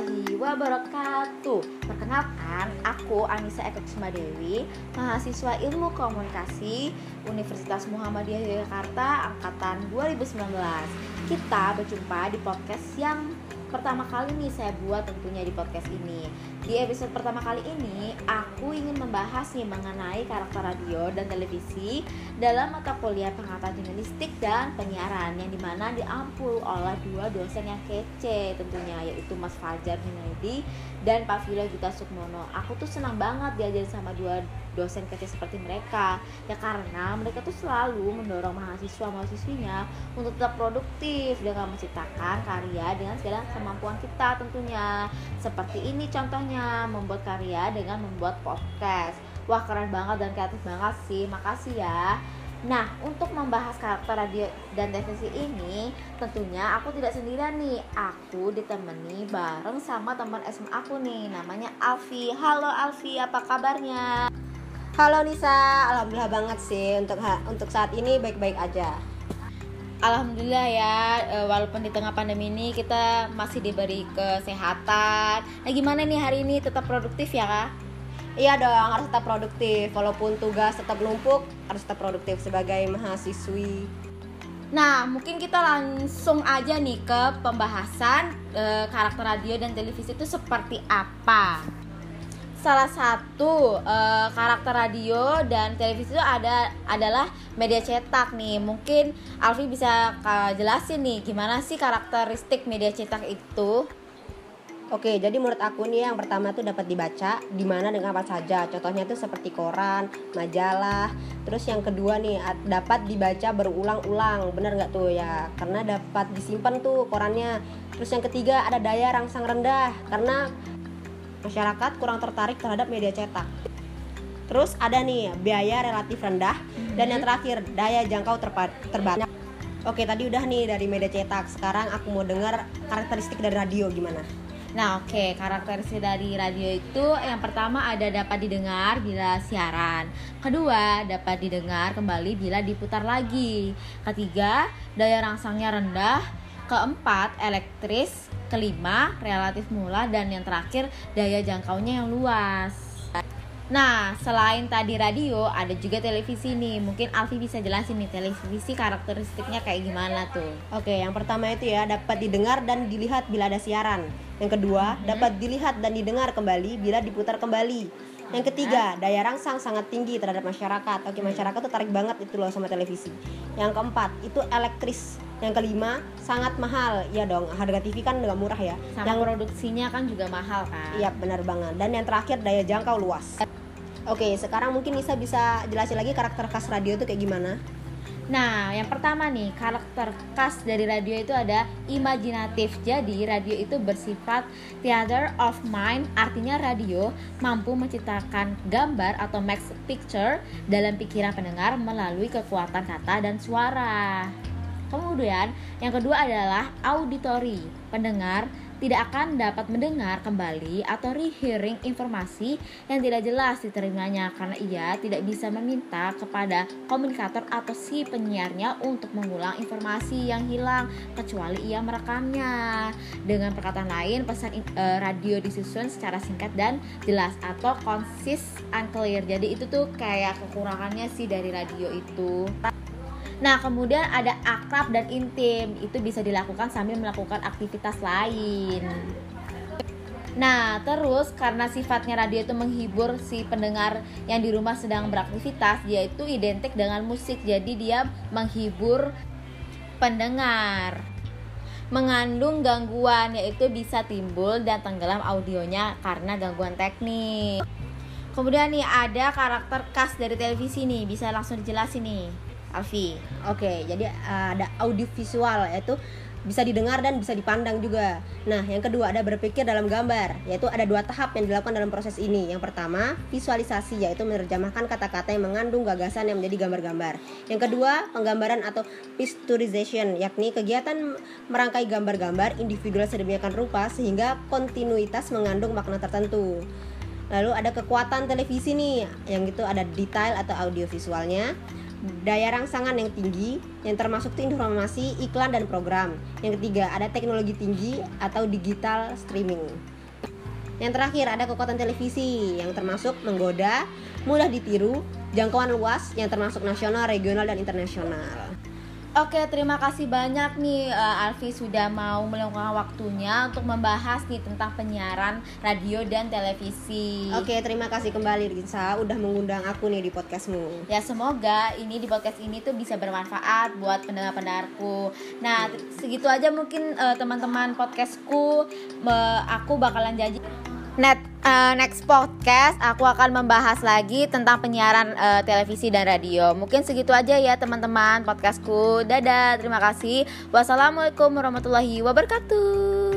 warahmatullahi wabarakatuh. Perkenalkan, aku Anissa Eka Dewi Mahasiswa Ilmu Komunikasi Universitas Muhammadiyah Yogyakarta Angkatan 2019 Kita berjumpa di podcast yang pertama kali nih saya buat tentunya di podcast ini. Di episode pertama kali ini, aku ingin membahas nih mengenai karakter radio dan televisi dalam mata kuliah pengetahuan jurnalistik dan penyiaran yang di mana diampul oleh dua dosen yang kece tentunya yaitu Mas Fajar Junaidi dan Pak Vilo Gita Sukmono. Aku tuh senang banget diajarin sama dua dosen kece seperti mereka ya karena mereka tuh selalu mendorong mahasiswa mahasiswinya untuk tetap produktif dengan menciptakan karya dengan segala kemampuan kita tentunya seperti ini contohnya membuat karya dengan membuat podcast wah keren banget dan kreatif banget sih makasih ya Nah, untuk membahas karakter radio dan televisi ini, tentunya aku tidak sendirian nih. Aku ditemani bareng sama teman SMA aku nih, namanya Alfi. Halo Alfi, apa kabarnya? Halo Nisa, alhamdulillah banget sih untuk untuk saat ini baik-baik aja. Alhamdulillah ya, e, walaupun di tengah pandemi ini kita masih diberi kesehatan. Nah, gimana nih hari ini tetap produktif ya, Kak? Iya dong, harus tetap produktif. Walaupun tugas tetap menumpuk, harus tetap produktif sebagai mahasiswi. Nah, mungkin kita langsung aja nih ke pembahasan e, karakter radio dan televisi itu seperti apa. Salah satu e, karakter radio dan televisi itu ada adalah media cetak nih. Mungkin Alfi bisa jelasin nih gimana sih karakteristik media cetak itu? Oke, jadi menurut aku nih yang pertama tuh dapat dibaca di mana dengan apa saja. Contohnya tuh seperti koran, majalah. Terus yang kedua nih dapat dibaca berulang-ulang. Bener nggak tuh ya? Karena dapat disimpan tuh korannya. Terus yang ketiga ada daya rangsang rendah karena masyarakat kurang tertarik terhadap media cetak. Terus ada nih biaya relatif rendah dan yang terakhir daya jangkau terbatas. Oke, tadi udah nih dari media cetak. Sekarang aku mau dengar karakteristik dari radio gimana? Nah, oke, okay. karakteristik dari radio itu yang pertama ada dapat didengar bila siaran. Kedua, dapat didengar kembali bila diputar lagi. Ketiga, daya rangsangnya rendah. Keempat, elektris. Kelima, relatif mula dan yang terakhir daya jangkaunya yang luas. Nah, selain tadi radio, ada juga televisi nih. Mungkin Alfi bisa jelasin nih televisi karakteristiknya kayak gimana tuh. Oke, yang pertama itu ya dapat didengar dan dilihat bila ada siaran. Yang kedua, hmm. dapat dilihat dan didengar kembali bila diputar kembali. Yang ketiga, daya rangsang sangat tinggi terhadap masyarakat. Oke, masyarakat tuh tarik banget itu loh sama televisi. Yang keempat, itu elektris. Yang kelima, sangat mahal. Ya dong, harga TV kan nggak murah ya. Sama yang produksinya kan juga mahal kan. Iya, benar banget. Dan yang terakhir, daya jangkau luas. Oke, sekarang mungkin Nisa bisa jelasin lagi karakter khas radio itu kayak gimana? Nah, yang pertama nih, karakter khas dari radio itu ada imajinatif. Jadi, radio itu bersifat theater of mind, artinya radio mampu menciptakan gambar atau max picture dalam pikiran pendengar melalui kekuatan kata dan suara. Kemudian, yang kedua adalah auditory. Pendengar tidak akan dapat mendengar kembali atau rehearing informasi yang tidak jelas diterimanya karena ia tidak bisa meminta kepada komunikator atau si penyiarnya untuk mengulang informasi yang hilang kecuali ia merekamnya. Dengan perkataan lain, pesan e, radio disusun secara singkat dan jelas atau konsis unclear. Jadi itu tuh kayak kekurangannya sih dari radio itu. Nah, kemudian ada akrab dan intim. Itu bisa dilakukan sambil melakukan aktivitas lain. Nah, terus karena sifatnya radio itu menghibur si pendengar yang di rumah sedang beraktivitas, dia itu identik dengan musik. Jadi dia menghibur pendengar. Mengandung gangguan yaitu bisa timbul dan tenggelam audionya karena gangguan teknik. Kemudian nih ada karakter khas dari televisi nih, bisa langsung dijelasin nih. Alfi. Oke, jadi uh, ada audiovisual yaitu bisa didengar dan bisa dipandang juga. Nah, yang kedua ada berpikir dalam gambar, yaitu ada dua tahap yang dilakukan dalam proses ini. Yang pertama, visualisasi, yaitu menerjemahkan kata-kata yang mengandung gagasan yang menjadi gambar-gambar. Yang kedua, penggambaran atau picturization, yakni kegiatan merangkai gambar-gambar individual sedemikian rupa sehingga kontinuitas mengandung makna tertentu. Lalu ada kekuatan televisi nih, yang itu ada detail atau audiovisualnya daya rangsangan yang tinggi yang termasuk tuh informasi, iklan dan program. Yang ketiga, ada teknologi tinggi atau digital streaming. Yang terakhir ada kekuatan televisi yang termasuk menggoda, mudah ditiru, jangkauan luas yang termasuk nasional, regional dan internasional. Oke, terima kasih banyak nih uh, Alfi sudah mau meluangkan waktunya untuk membahas nih tentang penyiaran radio dan televisi. Oke, terima kasih kembali Rinsa udah mengundang aku nih di podcastmu. Ya semoga ini di podcast ini tuh bisa bermanfaat buat pendengar-pendengarku. Nah, segitu aja mungkin uh, teman-teman podcastku. Uh, aku bakalan janji net uh, next podcast aku akan membahas lagi tentang penyiaran uh, televisi dan radio. Mungkin segitu aja ya teman-teman podcastku. Dadah, terima kasih. Wassalamualaikum warahmatullahi wabarakatuh.